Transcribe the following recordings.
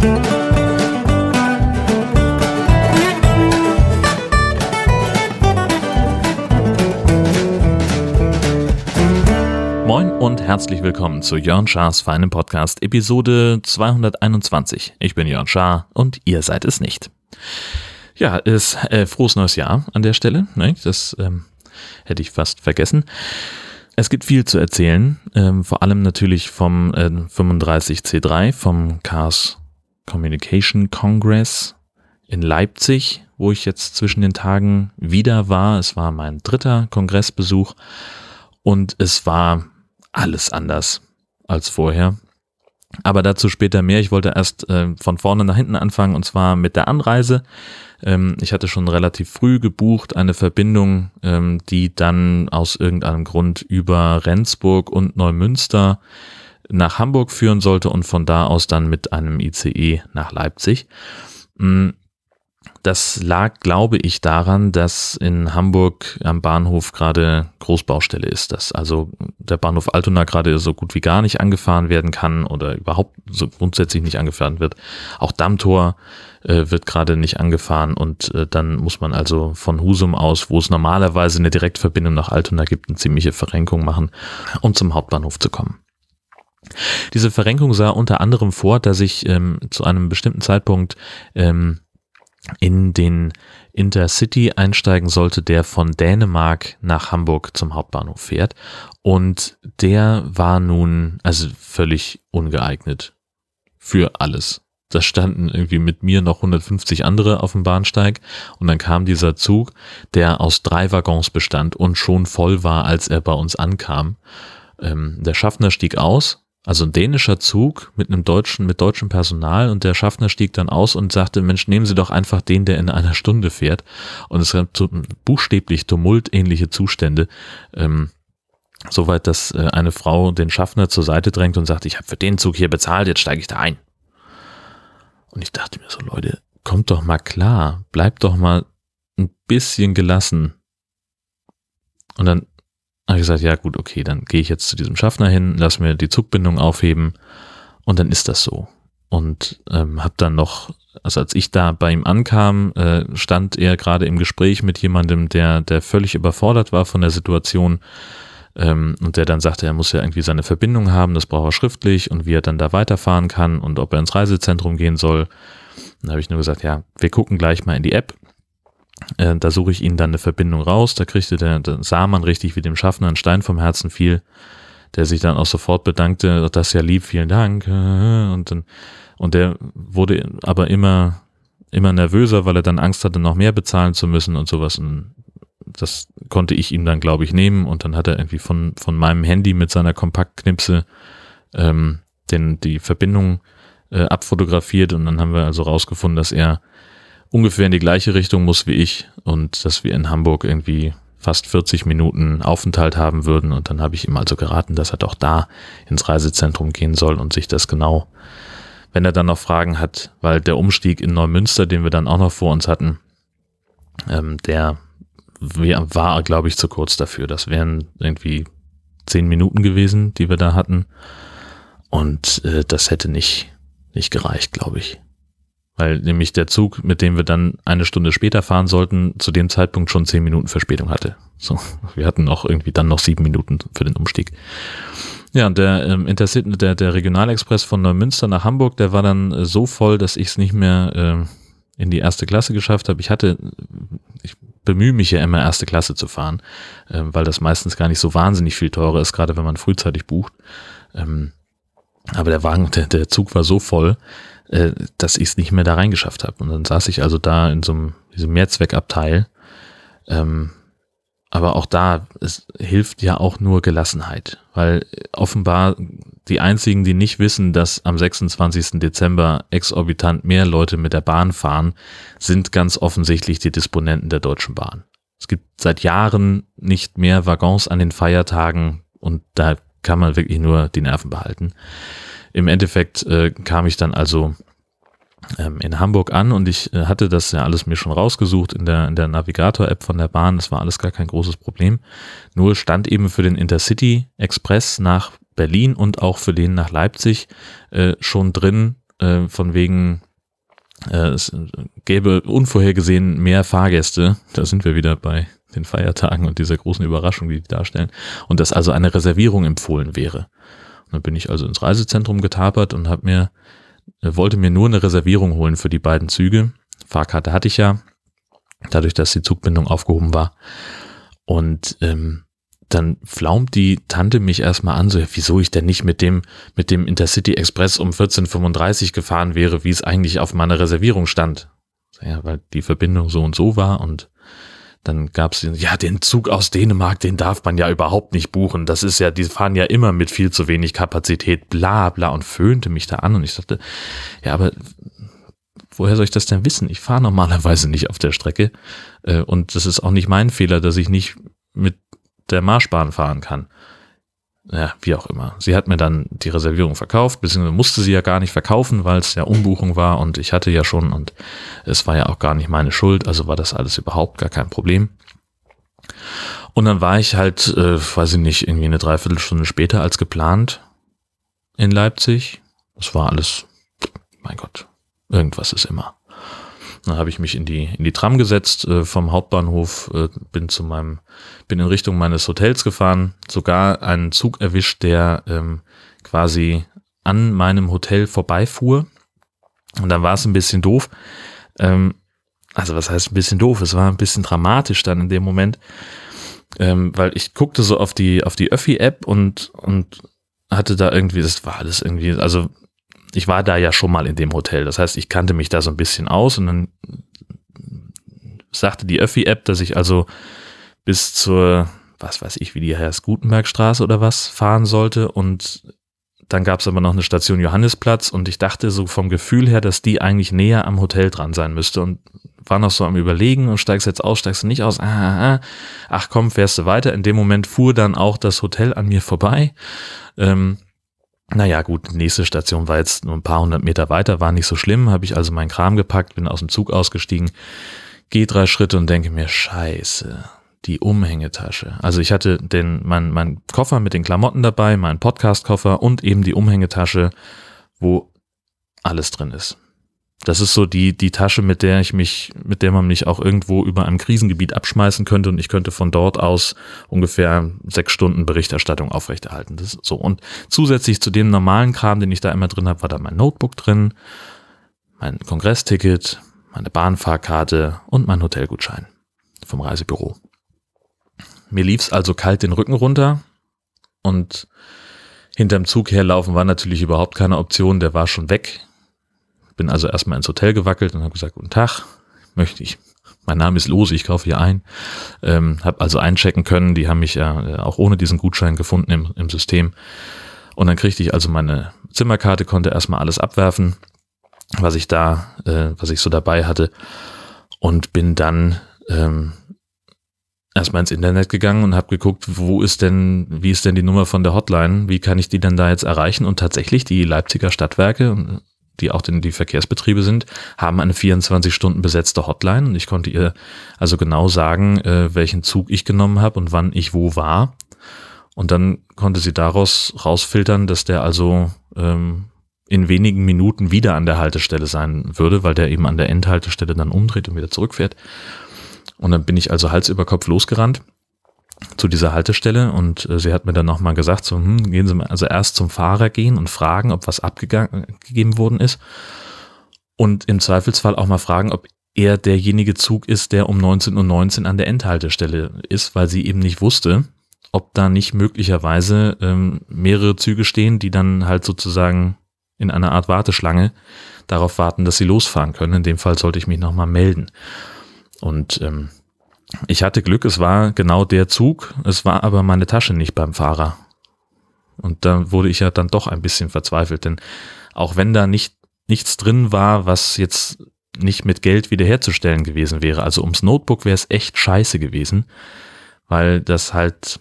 Moin und herzlich willkommen zu Jörn Schars feinem Podcast, Episode 221. Ich bin Jörn Schaar und ihr seid es nicht. Ja, ist äh, frohes neues Jahr an der Stelle. Ne? Das ähm, hätte ich fast vergessen. Es gibt viel zu erzählen, ähm, vor allem natürlich vom äh, 35C3, vom Chaos Communication Congress in Leipzig, wo ich jetzt zwischen den Tagen wieder war. Es war mein dritter Kongressbesuch und es war alles anders als vorher. Aber dazu später mehr. Ich wollte erst äh, von vorne nach hinten anfangen und zwar mit der Anreise. Ähm, ich hatte schon relativ früh gebucht eine Verbindung, ähm, die dann aus irgendeinem Grund über Rendsburg und Neumünster nach Hamburg führen sollte und von da aus dann mit einem ICE nach Leipzig. Mm, das lag, glaube ich, daran, dass in Hamburg am Bahnhof gerade Großbaustelle ist, dass also der Bahnhof Altona gerade so gut wie gar nicht angefahren werden kann oder überhaupt so grundsätzlich nicht angefahren wird. Auch Dammtor äh, wird gerade nicht angefahren und äh, dann muss man also von Husum aus, wo es normalerweise eine Direktverbindung nach Altona gibt, eine ziemliche Verrenkung machen, um zum Hauptbahnhof zu kommen. Diese Verrenkung sah unter anderem vor, dass ich ähm, zu einem bestimmten Zeitpunkt ähm, in den Intercity einsteigen sollte, der von Dänemark nach Hamburg zum Hauptbahnhof fährt. Und der war nun also völlig ungeeignet für alles. Da standen irgendwie mit mir noch 150 andere auf dem Bahnsteig und dann kam dieser Zug, der aus drei Waggons bestand und schon voll war, als er bei uns ankam. Ähm, der Schaffner stieg aus also ein dänischer Zug mit einem deutschen, mit deutschem Personal und der Schaffner stieg dann aus und sagte, Mensch, nehmen Sie doch einfach den, der in einer Stunde fährt. Und es gab buchstäblich tumultähnliche Zustände. Ähm, Soweit, dass äh, eine Frau den Schaffner zur Seite drängt und sagt, ich habe für den Zug hier bezahlt, jetzt steige ich da ein. Und ich dachte mir so, Leute, kommt doch mal klar, bleibt doch mal ein bisschen gelassen. Und dann habe ich gesagt, ja gut, okay, dann gehe ich jetzt zu diesem Schaffner hin, lass mir die Zugbindung aufheben und dann ist das so. Und ähm, habe dann noch, also als ich da bei ihm ankam, äh, stand er gerade im Gespräch mit jemandem, der, der völlig überfordert war von der Situation ähm, und der dann sagte, er muss ja irgendwie seine Verbindung haben, das braucht er schriftlich und wie er dann da weiterfahren kann und ob er ins Reisezentrum gehen soll. Dann habe ich nur gesagt, ja, wir gucken gleich mal in die App äh, da suche ich ihnen dann eine Verbindung raus. Da kriegte der, der sah man richtig, wie dem Schaffner ein Stein vom Herzen fiel, der sich dann auch sofort bedankte, das ist ja lieb, vielen Dank. Und dann, und der wurde aber immer, immer nervöser, weil er dann Angst hatte, noch mehr bezahlen zu müssen und sowas. Und das konnte ich ihm dann, glaube ich, nehmen. Und dann hat er irgendwie von, von meinem Handy mit seiner Kompaktknipse ähm, den, die Verbindung äh, abfotografiert. Und dann haben wir also rausgefunden, dass er ungefähr in die gleiche Richtung muss wie ich und dass wir in Hamburg irgendwie fast 40 Minuten Aufenthalt haben würden. Und dann habe ich ihm also geraten, dass er doch da ins Reisezentrum gehen soll und sich das genau, wenn er dann noch Fragen hat, weil der Umstieg in Neumünster, den wir dann auch noch vor uns hatten, ähm, der war, glaube ich, zu kurz dafür. Das wären irgendwie zehn Minuten gewesen, die wir da hatten. Und äh, das hätte nicht, nicht gereicht, glaube ich weil nämlich der Zug, mit dem wir dann eine Stunde später fahren sollten, zu dem Zeitpunkt schon zehn Minuten Verspätung hatte. So, wir hatten auch irgendwie dann noch sieben Minuten für den Umstieg. Ja, und der ähm, Intercity, der, der Regionalexpress von Neumünster nach Hamburg, der war dann äh, so voll, dass ich es nicht mehr äh, in die erste Klasse geschafft habe. Ich hatte, ich bemühe mich ja immer, erste Klasse zu fahren, äh, weil das meistens gar nicht so wahnsinnig viel teurer ist, gerade wenn man frühzeitig bucht. Ähm, aber der Wagen, der, der Zug war so voll, äh, dass ich es nicht mehr da reingeschafft habe. Und dann saß ich also da in so einem, diesem Mehrzweckabteil. Ähm, aber auch da, es hilft ja auch nur Gelassenheit, weil offenbar die einzigen, die nicht wissen, dass am 26. Dezember exorbitant mehr Leute mit der Bahn fahren, sind ganz offensichtlich die Disponenten der Deutschen Bahn. Es gibt seit Jahren nicht mehr Waggons an den Feiertagen und da kann man wirklich nur die Nerven behalten. Im Endeffekt äh, kam ich dann also ähm, in Hamburg an und ich äh, hatte das ja alles mir schon rausgesucht in der, in der Navigator-App von der Bahn. Das war alles gar kein großes Problem. Nur stand eben für den Intercity Express nach Berlin und auch für den nach Leipzig äh, schon drin, äh, von wegen, äh, es gäbe unvorhergesehen mehr Fahrgäste. Da sind wir wieder bei den Feiertagen und dieser großen Überraschung, die die darstellen. Und dass also eine Reservierung empfohlen wäre. Und dann bin ich also ins Reisezentrum getapert und habe mir, äh, wollte mir nur eine Reservierung holen für die beiden Züge. Fahrkarte hatte ich ja, dadurch, dass die Zugbindung aufgehoben war. Und ähm, dann flaumt die Tante mich erstmal an, so, wieso ich denn nicht mit dem, mit dem Intercity Express um 14.35 gefahren wäre, wie es eigentlich auf meiner Reservierung stand. Ja, weil die Verbindung so und so war und dann gab's ja den Zug aus Dänemark, den darf man ja überhaupt nicht buchen. Das ist ja, die fahren ja immer mit viel zu wenig Kapazität, bla bla und föhnte mich da an und ich dachte, ja, aber woher soll ich das denn wissen? Ich fahre normalerweise nicht auf der Strecke äh, und das ist auch nicht mein Fehler, dass ich nicht mit der Marschbahn fahren kann. Ja, wie auch immer. Sie hat mir dann die Reservierung verkauft, beziehungsweise musste sie ja gar nicht verkaufen, weil es ja Umbuchung war und ich hatte ja schon und es war ja auch gar nicht meine Schuld, also war das alles überhaupt gar kein Problem. Und dann war ich halt, äh, weiß ich nicht, irgendwie eine Dreiviertelstunde später als geplant in Leipzig. Das war alles, mein Gott, irgendwas ist immer. Dann habe ich mich in die, in die Tram gesetzt äh, vom Hauptbahnhof, äh, bin zu meinem, bin in Richtung meines Hotels gefahren, sogar einen Zug erwischt, der ähm, quasi an meinem Hotel vorbeifuhr. Und dann war es ein bisschen doof. Ähm, also was heißt ein bisschen doof? Es war ein bisschen dramatisch dann in dem Moment, ähm, weil ich guckte so auf die auf die Öffi-App und und hatte da irgendwie, das war alles irgendwie, also ich war da ja schon mal in dem Hotel. Das heißt, ich kannte mich da so ein bisschen aus und dann sagte die Öffi-App, dass ich also bis zur, was weiß ich, wie die heißt, Gutenbergstraße oder was fahren sollte und dann gab es aber noch eine Station Johannesplatz und ich dachte so vom Gefühl her, dass die eigentlich näher am Hotel dran sein müsste und war noch so am überlegen und steigst jetzt aus, steigst du nicht aus, ah, ah, ah. ach komm, fährst du weiter. In dem Moment fuhr dann auch das Hotel an mir vorbei. Ähm, naja, gut, nächste Station war jetzt nur ein paar hundert Meter weiter, war nicht so schlimm, habe ich also meinen Kram gepackt, bin aus dem Zug ausgestiegen, gehe drei Schritte und denke mir, scheiße, die Umhängetasche. Also ich hatte den, mein, mein Koffer mit den Klamotten dabei, meinen Podcast-Koffer und eben die Umhängetasche, wo alles drin ist. Das ist so die, die Tasche, mit der ich mich, mit der man mich auch irgendwo über einem Krisengebiet abschmeißen könnte und ich könnte von dort aus ungefähr sechs Stunden Berichterstattung aufrechterhalten. Das ist so. Und zusätzlich zu dem normalen Kram, den ich da immer drin habe, war da mein Notebook drin, mein Kongressticket, meine Bahnfahrkarte und mein Hotelgutschein vom Reisebüro. Mir lief's also kalt den Rücken runter und hinterm Zug herlaufen war natürlich überhaupt keine Option, der war schon weg bin also erstmal ins Hotel gewackelt und habe gesagt, guten Tag, möchte ich. Mein Name ist Lose, ich kaufe hier ein. Ähm, habe also einchecken können, die haben mich ja äh, auch ohne diesen Gutschein gefunden im, im System. Und dann kriegte ich also meine Zimmerkarte, konnte erstmal alles abwerfen, was ich da, äh, was ich so dabei hatte. Und bin dann ähm, erstmal ins Internet gegangen und habe geguckt, wo ist denn, wie ist denn die Nummer von der Hotline, wie kann ich die denn da jetzt erreichen? Und tatsächlich die Leipziger Stadtwerke die auch denn die Verkehrsbetriebe sind, haben eine 24 Stunden besetzte Hotline und ich konnte ihr also genau sagen, äh, welchen Zug ich genommen habe und wann ich wo war. Und dann konnte sie daraus rausfiltern, dass der also ähm, in wenigen Minuten wieder an der Haltestelle sein würde, weil der eben an der Endhaltestelle dann umdreht und wieder zurückfährt. Und dann bin ich also Hals über Kopf losgerannt zu dieser Haltestelle und äh, sie hat mir dann nochmal gesagt, so, hm, gehen Sie mal also erst zum Fahrer gehen und fragen, ob was abgegeben worden ist und im Zweifelsfall auch mal fragen, ob er derjenige Zug ist, der um 19.19 Uhr 19 an der Endhaltestelle ist, weil sie eben nicht wusste, ob da nicht möglicherweise ähm, mehrere Züge stehen, die dann halt sozusagen in einer Art Warteschlange darauf warten, dass sie losfahren können. In dem Fall sollte ich mich nochmal melden. Und ähm, ich hatte Glück, es war genau der Zug, es war aber meine Tasche nicht beim Fahrer. Und da wurde ich ja dann doch ein bisschen verzweifelt, denn auch wenn da nicht nichts drin war, was jetzt nicht mit Geld wiederherzustellen gewesen wäre, also ums Notebook wäre es echt scheiße gewesen, weil das halt,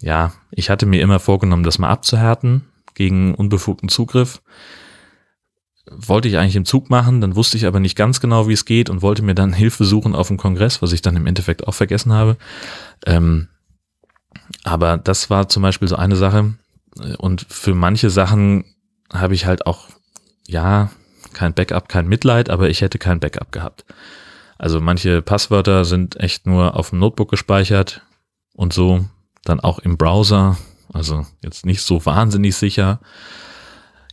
ja, ich hatte mir immer vorgenommen, das mal abzuhärten gegen unbefugten Zugriff wollte ich eigentlich im Zug machen, dann wusste ich aber nicht ganz genau, wie es geht und wollte mir dann Hilfe suchen auf dem Kongress, was ich dann im Endeffekt auch vergessen habe. Ähm, aber das war zum Beispiel so eine Sache. Und für manche Sachen habe ich halt auch ja, kein Backup, kein Mitleid, aber ich hätte kein Backup gehabt. Also manche Passwörter sind echt nur auf dem Notebook gespeichert und so dann auch im Browser. Also jetzt nicht so wahnsinnig sicher.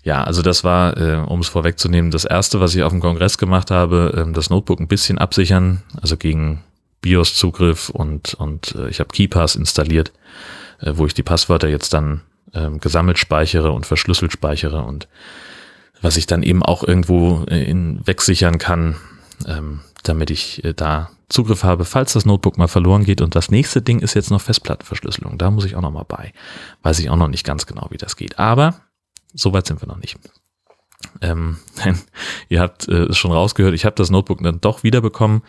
Ja, also das war, äh, um es vorwegzunehmen, das erste, was ich auf dem Kongress gemacht habe, äh, das Notebook ein bisschen absichern, also gegen BIOS-Zugriff und, und äh, ich habe KeyPass installiert, äh, wo ich die Passwörter jetzt dann äh, gesammelt speichere und verschlüsselt speichere und was ich dann eben auch irgendwo äh, in, wegsichern kann, ähm, damit ich äh, da Zugriff habe, falls das Notebook mal verloren geht. Und das nächste Ding ist jetzt noch Festplattenverschlüsselung. Da muss ich auch noch mal bei. Weiß ich auch noch nicht ganz genau, wie das geht. Aber Soweit sind wir noch nicht. Ähm, ihr habt äh, es schon rausgehört, ich habe das Notebook dann doch wiederbekommen,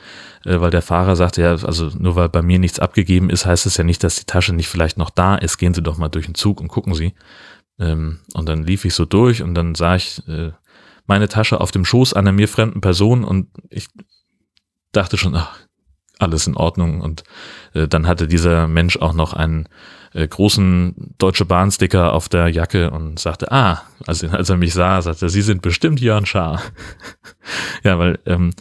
äh, weil der Fahrer sagte, ja, also nur weil bei mir nichts abgegeben ist, heißt es ja nicht, dass die Tasche nicht vielleicht noch da ist. Gehen Sie doch mal durch den Zug und gucken Sie. Ähm, und dann lief ich so durch und dann sah ich äh, meine Tasche auf dem Schoß einer mir fremden Person und ich dachte schon, ach, alles in Ordnung. Und äh, dann hatte dieser Mensch auch noch einen äh, großen Deutsche Bahn-Sticker auf der Jacke und sagte, ah, also als er mich sah, sagte Sie sind bestimmt Jörn Schaar. ja, weil ähm,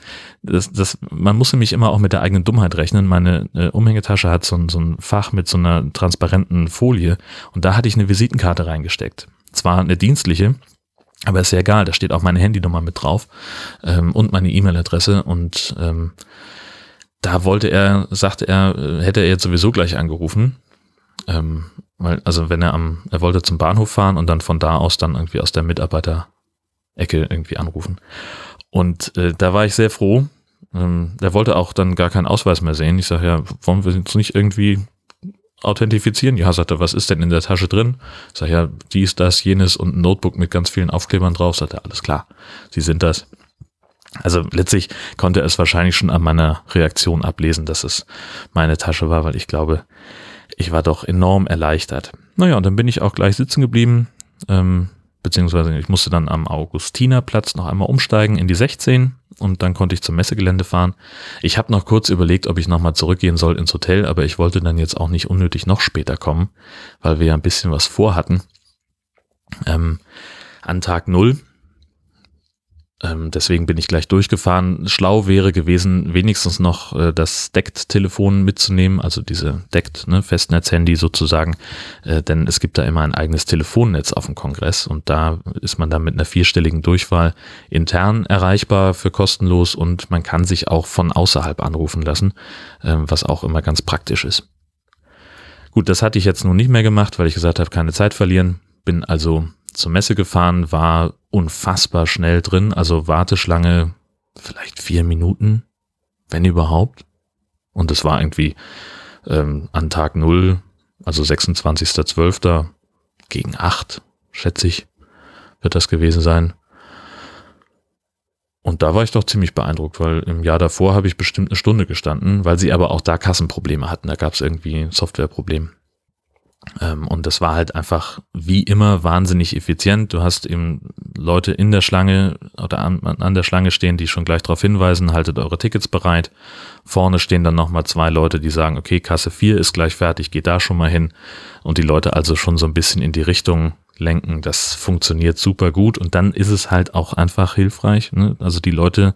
das, das, man muss nämlich immer auch mit der eigenen Dummheit rechnen. Meine äh, Umhängetasche hat so, so ein Fach mit so einer transparenten Folie und da hatte ich eine Visitenkarte reingesteckt. Zwar eine dienstliche, aber ist ja egal, da steht auch meine Handynummer mit drauf ähm, und meine E-Mail-Adresse und ähm, da wollte er, sagte er, äh, hätte er jetzt sowieso gleich angerufen. Ähm, weil, also wenn er am, er wollte zum Bahnhof fahren und dann von da aus dann irgendwie aus der Mitarbeiterecke irgendwie anrufen. Und äh, da war ich sehr froh. Ähm, der wollte auch dann gar keinen Ausweis mehr sehen. Ich sage, ja, wollen wir uns nicht irgendwie authentifizieren? Ja, sagt er, was ist denn in der Tasche drin? Ich sage, ja, dies, das, jenes und ein Notebook mit ganz vielen Aufklebern drauf. Sagt er, alles klar, Sie sind das. Also letztlich konnte er es wahrscheinlich schon an meiner Reaktion ablesen, dass es meine Tasche war, weil ich glaube, ich war doch enorm erleichtert. Naja, und dann bin ich auch gleich sitzen geblieben, ähm, beziehungsweise ich musste dann am Augustinerplatz noch einmal umsteigen in die 16 und dann konnte ich zum Messegelände fahren. Ich habe noch kurz überlegt, ob ich nochmal zurückgehen soll ins Hotel, aber ich wollte dann jetzt auch nicht unnötig noch später kommen, weil wir ja ein bisschen was vorhatten. Ähm, an Tag null deswegen bin ich gleich durchgefahren. Schlau wäre gewesen, wenigstens noch äh, das Deckt-Telefon mitzunehmen, also diese Deckt, ne, Festnetz-Handy sozusagen, äh, denn es gibt da immer ein eigenes Telefonnetz auf dem Kongress und da ist man dann mit einer vierstelligen Durchwahl intern erreichbar für kostenlos und man kann sich auch von außerhalb anrufen lassen, äh, was auch immer ganz praktisch ist. Gut, das hatte ich jetzt nun nicht mehr gemacht, weil ich gesagt habe, keine Zeit verlieren. Bin also zur Messe gefahren, war unfassbar schnell drin, also Warteschlange vielleicht vier Minuten, wenn überhaupt. Und es war irgendwie ähm, an Tag null, also 26.12. gegen acht, schätze ich, wird das gewesen sein. Und da war ich doch ziemlich beeindruckt, weil im Jahr davor habe ich bestimmt eine Stunde gestanden, weil sie aber auch da Kassenprobleme hatten. Da gab es irgendwie ein Softwareproblem. Ähm, und das war halt einfach wie immer wahnsinnig effizient. Du hast eben Leute in der Schlange oder an, an der Schlange stehen, die schon gleich darauf hinweisen, haltet eure Tickets bereit. Vorne stehen dann nochmal zwei Leute, die sagen, okay, Kasse 4 ist gleich fertig, geht da schon mal hin. Und die Leute also schon so ein bisschen in die Richtung lenken. Das funktioniert super gut. Und dann ist es halt auch einfach hilfreich. Ne? Also die Leute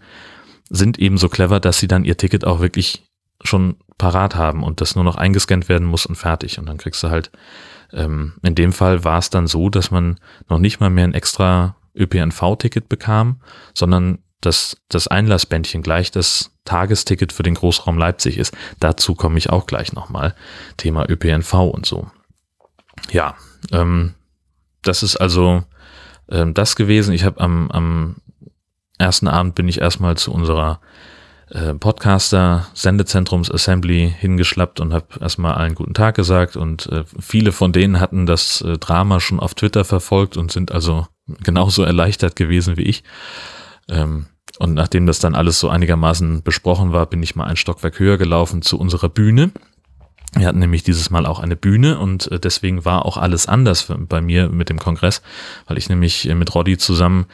sind eben so clever, dass sie dann ihr Ticket auch wirklich schon parat haben und das nur noch eingescannt werden muss und fertig. Und dann kriegst du halt, ähm, in dem Fall war es dann so, dass man noch nicht mal mehr ein extra ÖPNV-Ticket bekam, sondern dass das Einlassbändchen gleich das Tagesticket für den Großraum Leipzig ist. Dazu komme ich auch gleich nochmal. Thema ÖPNV und so. Ja, ähm, das ist also ähm, das gewesen. Ich habe am, am ersten Abend bin ich erstmal zu unserer äh, Podcaster Sendezentrums Assembly hingeschlappt und habe erstmal allen guten Tag gesagt und äh, viele von denen hatten das äh, Drama schon auf Twitter verfolgt und sind also genauso erleichtert gewesen wie ich. Ähm, und nachdem das dann alles so einigermaßen besprochen war, bin ich mal ein Stockwerk höher gelaufen zu unserer Bühne. Wir hatten nämlich dieses Mal auch eine Bühne und äh, deswegen war auch alles anders bei mir mit dem Kongress, weil ich nämlich äh, mit Roddy zusammen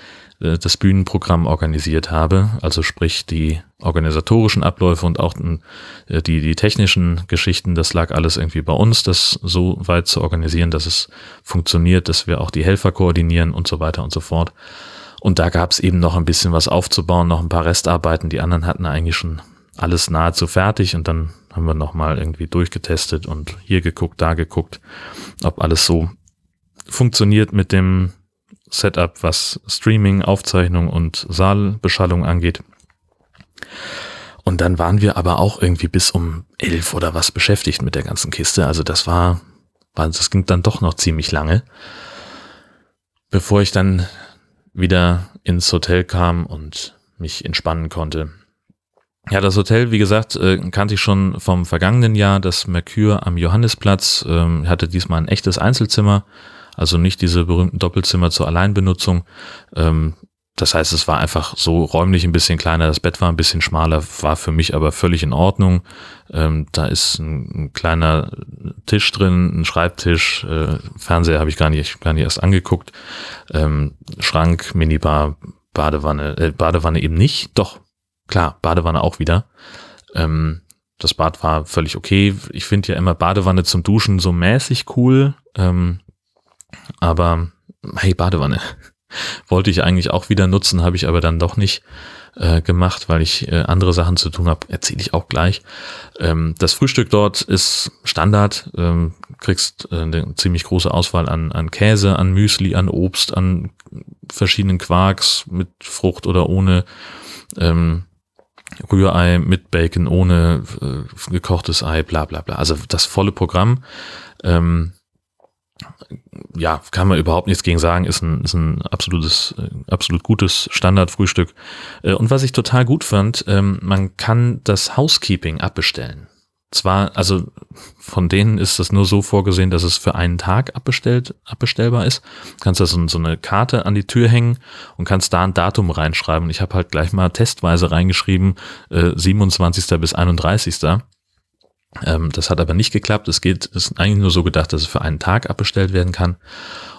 das Bühnenprogramm organisiert habe, also sprich die organisatorischen Abläufe und auch äh, die, die technischen Geschichten, das lag alles irgendwie bei uns, das so weit zu organisieren, dass es funktioniert, dass wir auch die Helfer koordinieren und so weiter und so fort. Und da gab es eben noch ein bisschen was aufzubauen, noch ein paar Restarbeiten. Die anderen hatten eigentlich schon alles nahezu fertig und dann haben wir nochmal irgendwie durchgetestet und hier geguckt, da geguckt, ob alles so funktioniert mit dem Setup, was Streaming, Aufzeichnung und Saalbeschallung angeht. Und dann waren wir aber auch irgendwie bis um elf oder was beschäftigt mit der ganzen Kiste. Also das war, das ging dann doch noch ziemlich lange, bevor ich dann wieder ins Hotel kam und mich entspannen konnte. Ja, das Hotel, wie gesagt, äh, kannte ich schon vom vergangenen Jahr, das Mercure am Johannesplatz, ähm, hatte diesmal ein echtes Einzelzimmer, also nicht diese berühmten Doppelzimmer zur Alleinbenutzung. Ähm, das heißt, es war einfach so räumlich ein bisschen kleiner, das Bett war ein bisschen schmaler, war für mich aber völlig in Ordnung. Ähm, da ist ein, ein, kleiner Tisch drin, ein Schreibtisch, äh, Fernseher habe ich gar nicht, gar nicht erst angeguckt, ähm, Schrank, Minibar, Badewanne, äh, Badewanne eben nicht, doch, klar, Badewanne auch wieder. Ähm, das Bad war völlig okay. Ich finde ja immer Badewanne zum Duschen so mäßig cool, ähm, aber hey, Badewanne wollte ich eigentlich auch wieder nutzen, habe ich aber dann doch nicht äh, gemacht, weil ich äh, andere Sachen zu tun habe. Erzähle ich auch gleich. Ähm, das Frühstück dort ist Standard. Ähm, kriegst äh, eine ziemlich große Auswahl an, an Käse, an Müsli, an Obst, an verschiedenen Quarks mit Frucht oder ohne. Ähm, Rührei mit Bacon, ohne äh, gekochtes Ei, bla bla bla. Also das volle Programm. Ähm, ja, kann man überhaupt nichts gegen sagen, ist ein, ist ein absolutes, äh, absolut gutes Standardfrühstück. Äh, und was ich total gut fand, ähm, man kann das Housekeeping abbestellen. Zwar, also von denen ist das nur so vorgesehen, dass es für einen Tag abbestellt, abbestellbar ist. Du kannst da so, so eine Karte an die Tür hängen und kannst da ein Datum reinschreiben. Ich habe halt gleich mal testweise reingeschrieben, äh, 27. bis 31. Ähm, das hat aber nicht geklappt. Es geht, ist eigentlich nur so gedacht, dass es für einen Tag abbestellt werden kann.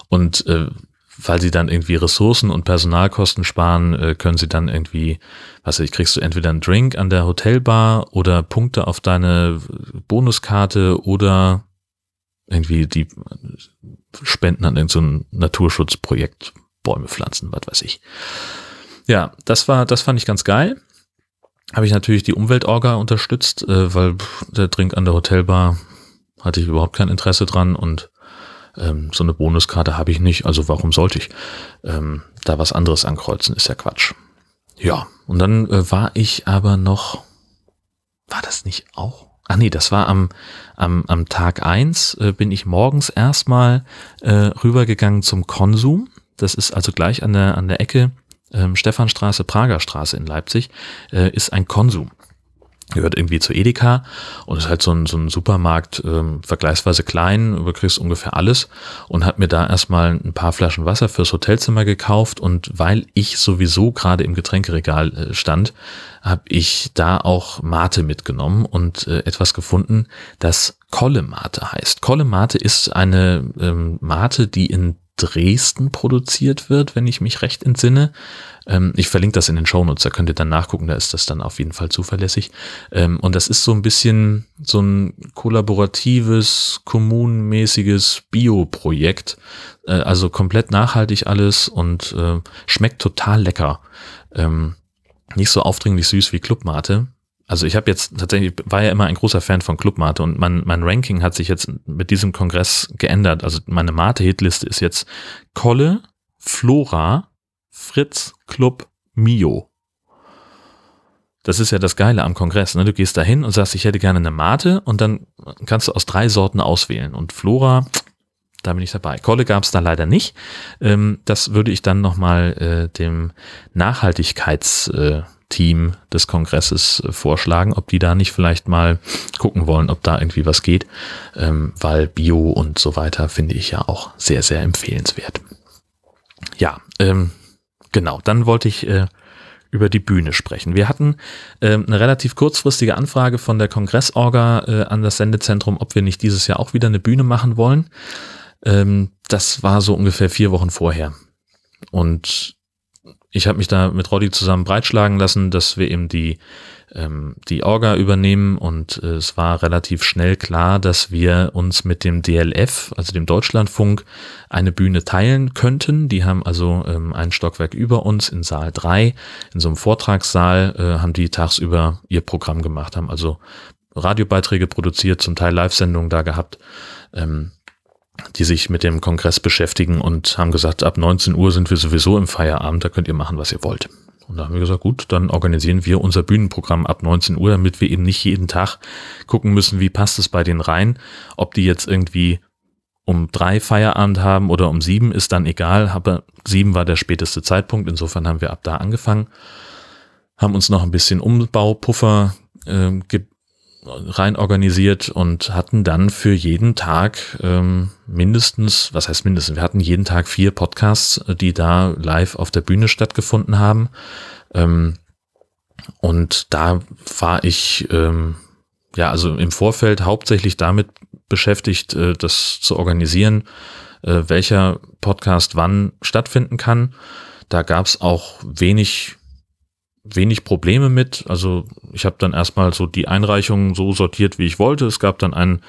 Und äh, weil sie dann irgendwie Ressourcen und Personalkosten sparen, äh, können sie dann irgendwie, was weiß ich, kriegst du entweder einen Drink an der Hotelbar oder Punkte auf deine Bonuskarte oder irgendwie die Spenden an irgendein so Naturschutzprojekt, Bäume pflanzen, was weiß ich. Ja, das war, das fand ich ganz geil habe ich natürlich die Umweltorga unterstützt, äh, weil der Drink an der Hotelbar hatte ich überhaupt kein Interesse dran und ähm, so eine Bonuskarte habe ich nicht, also warum sollte ich ähm, da was anderes ankreuzen, ist ja Quatsch. Ja, und dann äh, war ich aber noch, war das nicht auch? Ah nee, das war am, am, am Tag eins äh, bin ich morgens erstmal äh, rübergegangen zum Konsum. Das ist also gleich an der, an der Ecke ähm, Stephanstraße, Prager in Leipzig, äh, ist ein Konsum. Gehört irgendwie zu Edeka und ist halt so ein, so ein Supermarkt, ähm, vergleichsweise klein, du kriegst ungefähr alles und hat mir da erstmal ein paar Flaschen Wasser fürs Hotelzimmer gekauft und weil ich sowieso gerade im Getränkeregal äh, stand, habe ich da auch Mate mitgenommen und äh, etwas gefunden, das Kolle Mate heißt. Kolle Mate ist eine ähm, Mate, die in Dresden produziert wird, wenn ich mich recht entsinne. Ähm, ich verlinke das in den Shownotes, da könnt ihr dann nachgucken, da ist das dann auf jeden Fall zuverlässig. Ähm, und das ist so ein bisschen so ein kollaboratives, kommunenmäßiges Bio-Projekt. Äh, also komplett nachhaltig alles und äh, schmeckt total lecker. Ähm, nicht so aufdringlich süß wie Clubmate, also ich habe jetzt tatsächlich, war ja immer ein großer Fan von Clubmate und mein, mein Ranking hat sich jetzt mit diesem Kongress geändert. Also meine Mate-Hitliste ist jetzt Kolle, Flora, Fritz, Club, Mio. Das ist ja das Geile am Kongress. Ne? Du gehst da hin und sagst, ich hätte gerne eine Mate und dann kannst du aus drei Sorten auswählen. Und Flora, da bin ich dabei. Kolle gab es da leider nicht. Ähm, das würde ich dann nochmal äh, dem Nachhaltigkeits... Äh, Team des Kongresses äh, vorschlagen, ob die da nicht vielleicht mal gucken wollen, ob da irgendwie was geht, ähm, weil Bio und so weiter finde ich ja auch sehr, sehr empfehlenswert. Ja, ähm, genau, dann wollte ich äh, über die Bühne sprechen. Wir hatten äh, eine relativ kurzfristige Anfrage von der Kongressorga äh, an das Sendezentrum, ob wir nicht dieses Jahr auch wieder eine Bühne machen wollen. Ähm, das war so ungefähr vier Wochen vorher. Und ich habe mich da mit Roddy zusammen breitschlagen lassen, dass wir eben die, ähm, die Orga übernehmen und äh, es war relativ schnell klar, dass wir uns mit dem DLF, also dem Deutschlandfunk, eine Bühne teilen könnten. Die haben also ähm, ein Stockwerk über uns in Saal 3, in so einem Vortragssaal, äh, haben die tagsüber ihr Programm gemacht, haben also Radiobeiträge produziert, zum Teil Live-Sendungen da gehabt. Ähm, die sich mit dem Kongress beschäftigen und haben gesagt, ab 19 Uhr sind wir sowieso im Feierabend, da könnt ihr machen, was ihr wollt. Und da haben wir gesagt, gut, dann organisieren wir unser Bühnenprogramm ab 19 Uhr, damit wir eben nicht jeden Tag gucken müssen, wie passt es bei denen rein. Ob die jetzt irgendwie um drei Feierabend haben oder um sieben, ist dann egal, aber sieben war der späteste Zeitpunkt. Insofern haben wir ab da angefangen, haben uns noch ein bisschen Umbaupuffer äh, rein organisiert und hatten dann für jeden Tag ähm, mindestens, was heißt mindestens, wir hatten jeden Tag vier Podcasts, die da live auf der Bühne stattgefunden haben. Ähm, und da war ich ähm, ja also im Vorfeld hauptsächlich damit beschäftigt, äh, das zu organisieren, äh, welcher Podcast wann stattfinden kann. Da gab es auch wenig wenig Probleme mit. Also ich habe dann erstmal so die Einreichungen so sortiert, wie ich wollte. Es gab dann einen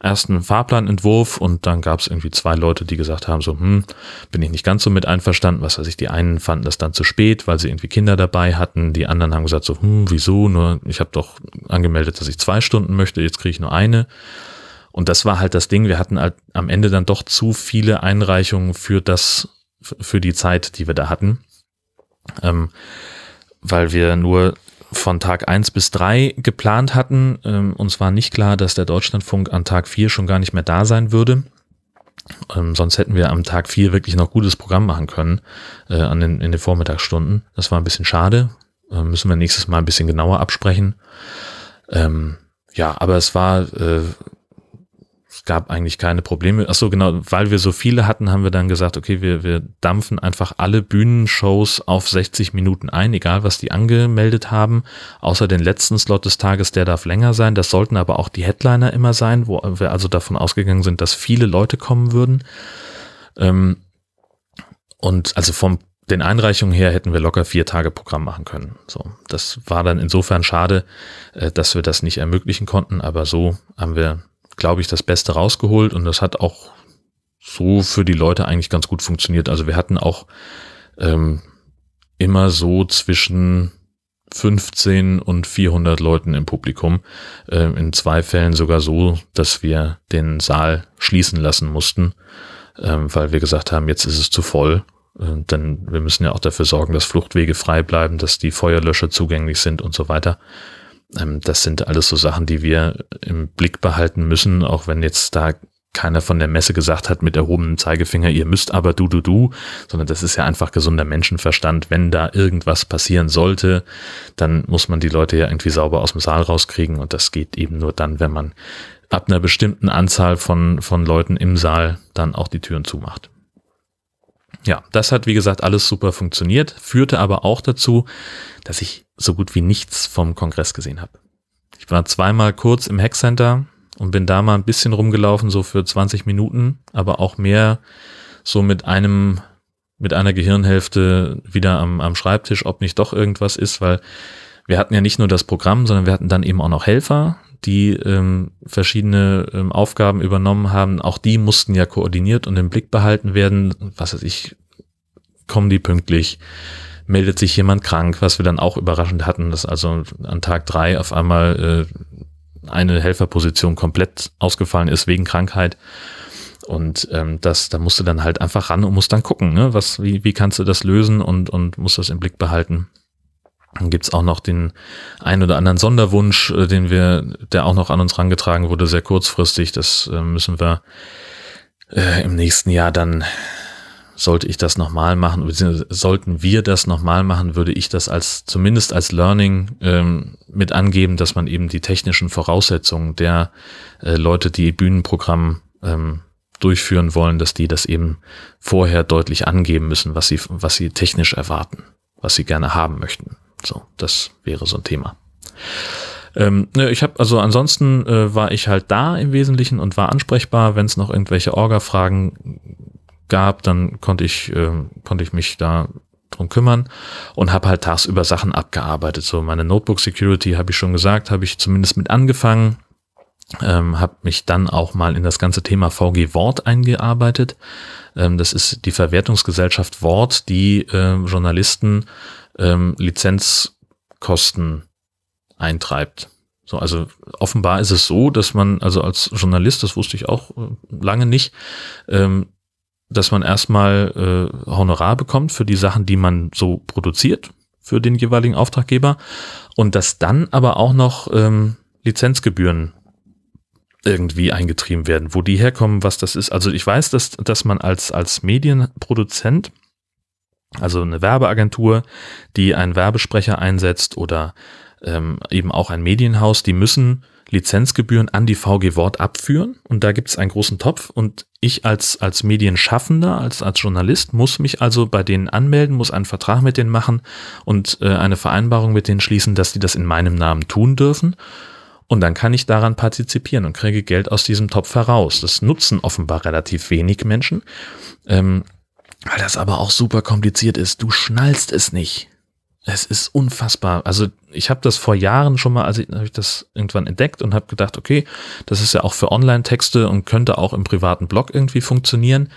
ersten Fahrplanentwurf und dann gab es irgendwie zwei Leute, die gesagt haben, so, hm, bin ich nicht ganz so mit einverstanden. Was weiß ich, die einen fanden das dann zu spät, weil sie irgendwie Kinder dabei hatten. Die anderen haben gesagt, so, hm, wieso? Nur ich habe doch angemeldet, dass ich zwei Stunden möchte, jetzt kriege ich nur eine. Und das war halt das Ding. Wir hatten halt am Ende dann doch zu viele Einreichungen für das, für die Zeit, die wir da hatten. Ähm, weil wir nur von Tag eins bis drei geplant hatten. Ähm, uns war nicht klar, dass der Deutschlandfunk an Tag vier schon gar nicht mehr da sein würde. Ähm, sonst hätten wir am Tag vier wirklich noch gutes Programm machen können äh, an den, in den Vormittagsstunden. Das war ein bisschen schade. Äh, müssen wir nächstes Mal ein bisschen genauer absprechen. Ähm, ja, aber es war äh, gab eigentlich keine Probleme. Ach so, genau, weil wir so viele hatten, haben wir dann gesagt, okay, wir, wir dampfen einfach alle Bühnenshows auf 60 Minuten ein, egal was die angemeldet haben, außer den letzten Slot des Tages, der darf länger sein. Das sollten aber auch die Headliner immer sein, wo wir also davon ausgegangen sind, dass viele Leute kommen würden. Ähm, und also vom den Einreichungen her hätten wir locker vier Tage Programm machen können. So, das war dann insofern schade, äh, dass wir das nicht ermöglichen konnten, aber so haben wir glaube ich, das Beste rausgeholt und das hat auch so für die Leute eigentlich ganz gut funktioniert. Also wir hatten auch ähm, immer so zwischen 15 und 400 Leuten im Publikum. Äh, in zwei Fällen sogar so, dass wir den Saal schließen lassen mussten, äh, weil wir gesagt haben, jetzt ist es zu voll. Äh, denn wir müssen ja auch dafür sorgen, dass Fluchtwege frei bleiben, dass die Feuerlöscher zugänglich sind und so weiter. Ähm, das sind alles so Sachen, die wir im Blick behalten müssen, auch wenn jetzt da keiner von der Messe gesagt hat mit erhobenem Zeigefinger, ihr müsst aber du, du, du, sondern das ist ja einfach gesunder Menschenverstand. Wenn da irgendwas passieren sollte, dann muss man die Leute ja irgendwie sauber aus dem Saal rauskriegen und das geht eben nur dann, wenn man ab einer bestimmten Anzahl von, von Leuten im Saal dann auch die Türen zumacht. Ja, das hat wie gesagt alles super funktioniert, führte aber auch dazu, dass ich so gut wie nichts vom Kongress gesehen habe. Ich war zweimal kurz im Hackcenter und bin da mal ein bisschen rumgelaufen, so für 20 Minuten, aber auch mehr so mit einem, mit einer Gehirnhälfte wieder am, am Schreibtisch, ob nicht doch irgendwas ist, weil wir hatten ja nicht nur das Programm, sondern wir hatten dann eben auch noch Helfer, die ähm, verschiedene ähm, Aufgaben übernommen haben. Auch die mussten ja koordiniert und im Blick behalten werden. Was weiß ich, kommen die pünktlich? Meldet sich jemand krank, was wir dann auch überraschend hatten, dass also an Tag drei auf einmal äh, eine Helferposition komplett ausgefallen ist wegen Krankheit. Und ähm, das, da musst du dann halt einfach ran und musst dann gucken, ne, was, wie, wie kannst du das lösen und, und musst das im Blick behalten. Dann gibt's auch noch den ein oder anderen Sonderwunsch, äh, den wir, der auch noch an uns rangetragen wurde, sehr kurzfristig. Das äh, müssen wir äh, im nächsten Jahr dann sollte ich das nochmal machen, sollten wir das nochmal machen, würde ich das als zumindest als Learning ähm, mit angeben, dass man eben die technischen Voraussetzungen der äh, Leute, die Bühnenprogramm ähm, durchführen wollen, dass die das eben vorher deutlich angeben müssen, was sie, was sie technisch erwarten, was sie gerne haben möchten. So, das wäre so ein Thema. Ähm, ne, ich habe also ansonsten äh, war ich halt da im Wesentlichen und war ansprechbar, wenn es noch irgendwelche Orga-Fragen gab, dann konnte ich, äh, konnte ich mich da drum kümmern und habe halt tagsüber Sachen abgearbeitet. So meine Notebook Security habe ich schon gesagt, habe ich zumindest mit angefangen, ähm, habe mich dann auch mal in das ganze Thema VG Wort eingearbeitet. Ähm, das ist die Verwertungsgesellschaft Wort, die äh, Journalisten ähm, Lizenzkosten eintreibt. So, also offenbar ist es so, dass man, also als Journalist, das wusste ich auch äh, lange nicht, ähm, dass man erstmal äh, Honorar bekommt für die Sachen, die man so produziert für den jeweiligen Auftraggeber und dass dann aber auch noch ähm, Lizenzgebühren irgendwie eingetrieben werden, wo die herkommen, was das ist. Also ich weiß, dass, dass man als, als Medienproduzent, also eine Werbeagentur, die einen Werbesprecher einsetzt oder ähm, eben auch ein Medienhaus, die müssen Lizenzgebühren an die VG Wort abführen und da gibt es einen großen Topf und ich als, als Medienschaffender, als, als Journalist muss mich also bei denen anmelden, muss einen Vertrag mit denen machen und äh, eine Vereinbarung mit denen schließen, dass die das in meinem Namen tun dürfen. Und dann kann ich daran partizipieren und kriege Geld aus diesem Topf heraus. Das nutzen offenbar relativ wenig Menschen, ähm, weil das aber auch super kompliziert ist. Du schnallst es nicht. Es ist unfassbar. Also ich habe das vor Jahren schon mal, also habe ich das irgendwann entdeckt und habe gedacht, okay, das ist ja auch für Online-Texte und könnte auch im privaten Blog irgendwie funktionieren.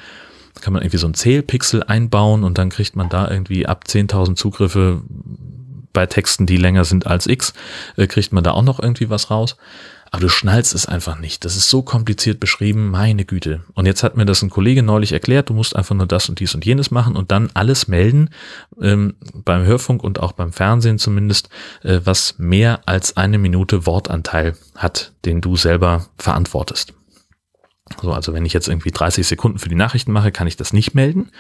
Da kann man irgendwie so ein Zählpixel einbauen und dann kriegt man da irgendwie ab 10.000 Zugriffe bei Texten, die länger sind als X, äh, kriegt man da auch noch irgendwie was raus. Aber du schnallst es einfach nicht. Das ist so kompliziert beschrieben, meine Güte. Und jetzt hat mir das ein Kollege neulich erklärt, du musst einfach nur das und dies und jenes machen und dann alles melden, ähm, beim Hörfunk und auch beim Fernsehen zumindest, äh, was mehr als eine Minute Wortanteil hat, den du selber verantwortest. So, also wenn ich jetzt irgendwie 30 Sekunden für die Nachrichten mache, kann ich das nicht melden.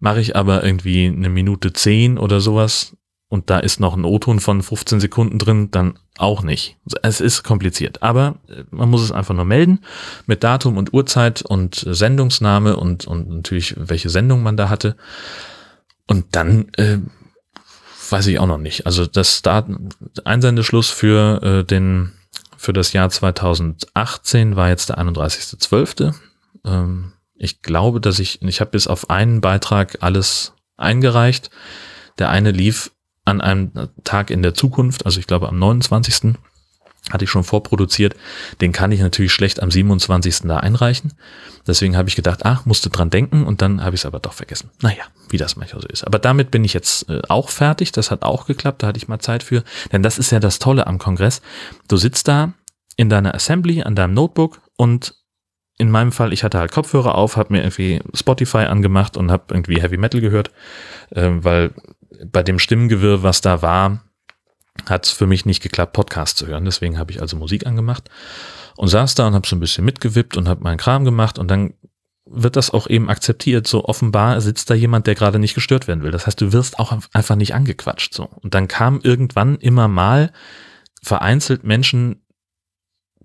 Mache ich aber irgendwie eine Minute 10 oder sowas, und da ist noch ein O-Ton von 15 Sekunden drin, dann auch nicht. Es ist kompliziert, aber äh, man muss es einfach nur melden mit Datum und Uhrzeit und Sendungsname und, und natürlich welche Sendung man da hatte. Und dann äh, weiß ich auch noch nicht. Also das Start Einsendeschluss für äh, den für das Jahr 2018 war jetzt der 31.12. Ähm, ich glaube, dass ich ich habe bis auf einen Beitrag alles eingereicht. Der eine lief an einem Tag in der Zukunft, also ich glaube am 29. hatte ich schon vorproduziert, den kann ich natürlich schlecht am 27. da einreichen. Deswegen habe ich gedacht, ach, musste dran denken und dann habe ich es aber doch vergessen. Naja, wie das manchmal so ist. Aber damit bin ich jetzt äh, auch fertig. Das hat auch geklappt, da hatte ich mal Zeit für. Denn das ist ja das Tolle am Kongress. Du sitzt da in deiner Assembly, an deinem Notebook und in meinem Fall, ich hatte halt Kopfhörer auf, habe mir irgendwie Spotify angemacht und habe irgendwie Heavy Metal gehört, äh, weil bei dem Stimmengewirr, was da war, hat es für mich nicht geklappt, Podcast zu hören. Deswegen habe ich also Musik angemacht und saß da und habe so ein bisschen mitgewippt und habe meinen Kram gemacht und dann wird das auch eben akzeptiert. So offenbar sitzt da jemand, der gerade nicht gestört werden will. Das heißt, du wirst auch einfach nicht angequatscht. So. Und dann kam irgendwann immer mal vereinzelt Menschen,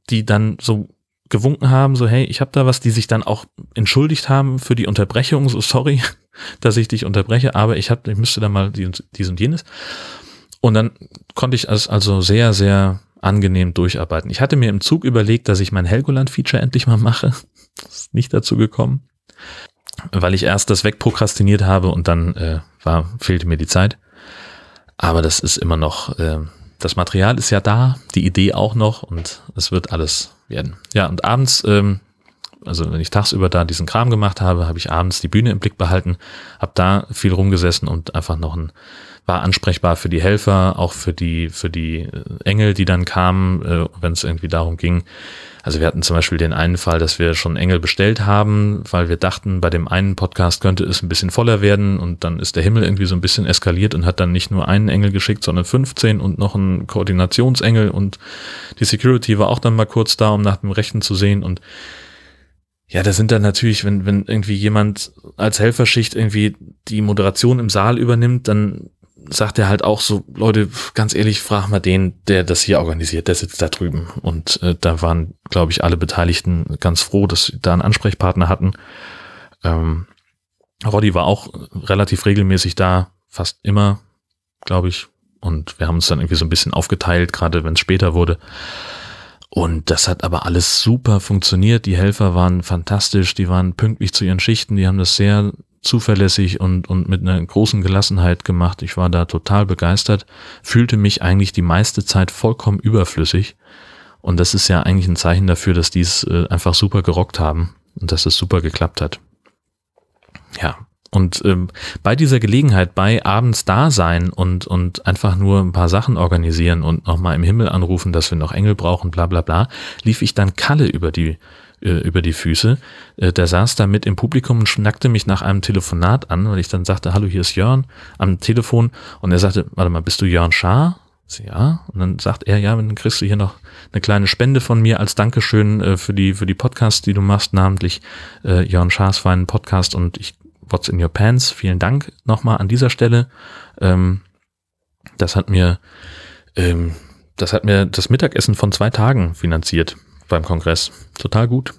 die dann so gewunken haben, so hey, ich habe da was, die sich dann auch entschuldigt haben für die Unterbrechung, so sorry, dass ich dich unterbreche, aber ich hab, ich müsste da mal dies und jenes. Und dann konnte ich es also sehr, sehr angenehm durcharbeiten. Ich hatte mir im Zug überlegt, dass ich mein Helgoland-Feature endlich mal mache. ist nicht dazu gekommen, weil ich erst das wegprokrastiniert habe und dann äh, war, fehlte mir die Zeit. Aber das ist immer noch, äh, das Material ist ja da, die Idee auch noch und es wird alles werden. Ja, und abends, ähm, also wenn ich tagsüber da diesen Kram gemacht habe, habe ich abends die Bühne im Blick behalten, habe da viel rumgesessen und einfach noch ein war ansprechbar für die Helfer, auch für die für die äh, Engel, die dann kamen, äh, wenn es irgendwie darum ging, also wir hatten zum Beispiel den einen Fall, dass wir schon Engel bestellt haben, weil wir dachten, bei dem einen Podcast könnte es ein bisschen voller werden und dann ist der Himmel irgendwie so ein bisschen eskaliert und hat dann nicht nur einen Engel geschickt, sondern 15 und noch einen Koordinationsengel und die Security war auch dann mal kurz da, um nach dem Rechten zu sehen und ja, da sind dann natürlich, wenn, wenn irgendwie jemand als Helferschicht irgendwie die Moderation im Saal übernimmt, dann sagt er halt auch so, Leute, ganz ehrlich, frag mal den, der das hier organisiert, der sitzt da drüben. Und äh, da waren, glaube ich, alle Beteiligten ganz froh, dass sie da einen Ansprechpartner hatten. Ähm, Roddy war auch relativ regelmäßig da, fast immer, glaube ich. Und wir haben uns dann irgendwie so ein bisschen aufgeteilt, gerade wenn es später wurde. Und das hat aber alles super funktioniert. Die Helfer waren fantastisch, die waren pünktlich zu ihren Schichten, die haben das sehr zuverlässig und, und mit einer großen Gelassenheit gemacht. Ich war da total begeistert, fühlte mich eigentlich die meiste Zeit vollkommen überflüssig. Und das ist ja eigentlich ein Zeichen dafür, dass die es äh, einfach super gerockt haben und dass es super geklappt hat. Ja, und ähm, bei dieser Gelegenheit, bei abends da sein und, und einfach nur ein paar Sachen organisieren und nochmal im Himmel anrufen, dass wir noch Engel brauchen, bla bla bla, lief ich dann Kalle über die, äh, über die Füße. Äh, der saß da mit im Publikum und schnackte mich nach einem Telefonat an, weil ich dann sagte, hallo, hier ist Jörn am Telefon. Und er sagte, warte mal, bist du Jörn Schaar? Ja, und dann sagt er, ja, dann kriegst du hier noch eine kleine Spende von mir als Dankeschön äh, für die für die Podcasts, die du machst, namentlich äh, Jörn Schaas feinen Podcast und ich What's in Your Pants. Vielen Dank nochmal an dieser Stelle. Ähm, das hat mir, ähm, das hat mir das Mittagessen von zwei Tagen finanziert beim Kongress. Total gut.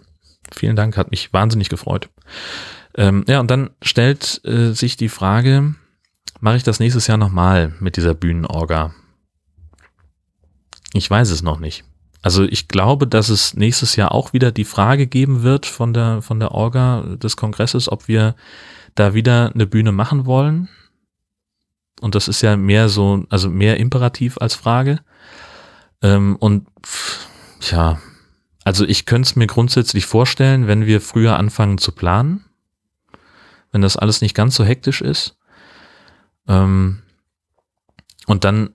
Vielen Dank, hat mich wahnsinnig gefreut. Ähm, ja, und dann stellt äh, sich die Frage, mache ich das nächstes Jahr nochmal mit dieser Bühnenorga? Ich weiß es noch nicht. Also ich glaube, dass es nächstes Jahr auch wieder die Frage geben wird von der, von der Orga des Kongresses, ob wir da wieder eine Bühne machen wollen. Und das ist ja mehr so, also mehr imperativ als Frage. Ähm, und ja, also ich könnte es mir grundsätzlich vorstellen, wenn wir früher anfangen zu planen, wenn das alles nicht ganz so hektisch ist. Ähm, und dann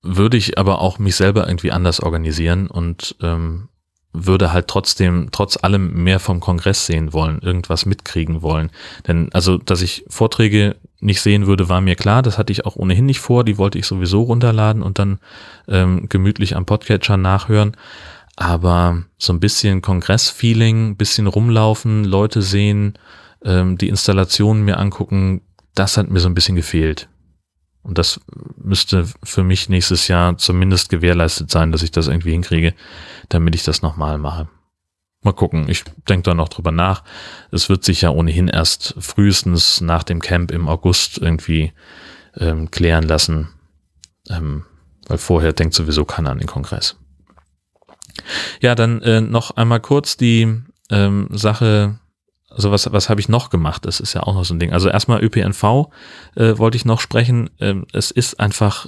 würde ich aber auch mich selber irgendwie anders organisieren und ähm, würde halt trotzdem, trotz allem mehr vom Kongress sehen wollen, irgendwas mitkriegen wollen. Denn also, dass ich Vorträge nicht sehen würde, war mir klar. Das hatte ich auch ohnehin nicht vor. Die wollte ich sowieso runterladen und dann ähm, gemütlich am Podcatcher nachhören. Aber so ein bisschen Kongress-Feeling, bisschen rumlaufen, Leute sehen, ähm, die Installationen mir angucken, das hat mir so ein bisschen gefehlt. Und das müsste für mich nächstes Jahr zumindest gewährleistet sein, dass ich das irgendwie hinkriege, damit ich das nochmal mache. Mal gucken, ich denke da noch drüber nach. Es wird sich ja ohnehin erst frühestens nach dem Camp im August irgendwie ähm, klären lassen, ähm, weil vorher denkt sowieso keiner an den Kongress. Ja, dann äh, noch einmal kurz die ähm, Sache also was, was habe ich noch gemacht? Das ist ja auch noch so ein Ding. Also erstmal ÖPNV äh, wollte ich noch sprechen. Ähm, es ist einfach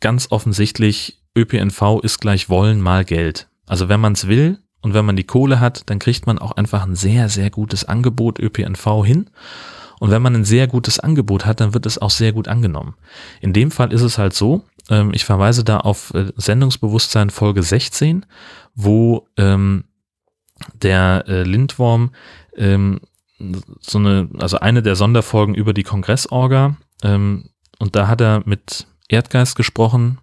ganz offensichtlich, ÖPNV ist gleich Wollen mal Geld. Also wenn man es will und wenn man die Kohle hat, dann kriegt man auch einfach ein sehr, sehr gutes Angebot ÖPNV hin. Und wenn man ein sehr gutes Angebot hat, dann wird es auch sehr gut angenommen. In dem Fall ist es halt so, ähm, ich verweise da auf äh, Sendungsbewusstsein Folge 16, wo ähm, der äh, Lindworm ähm, so eine, also eine der Sonderfolgen über die Kongressorga. Ähm, und da hat er mit Erdgeist gesprochen.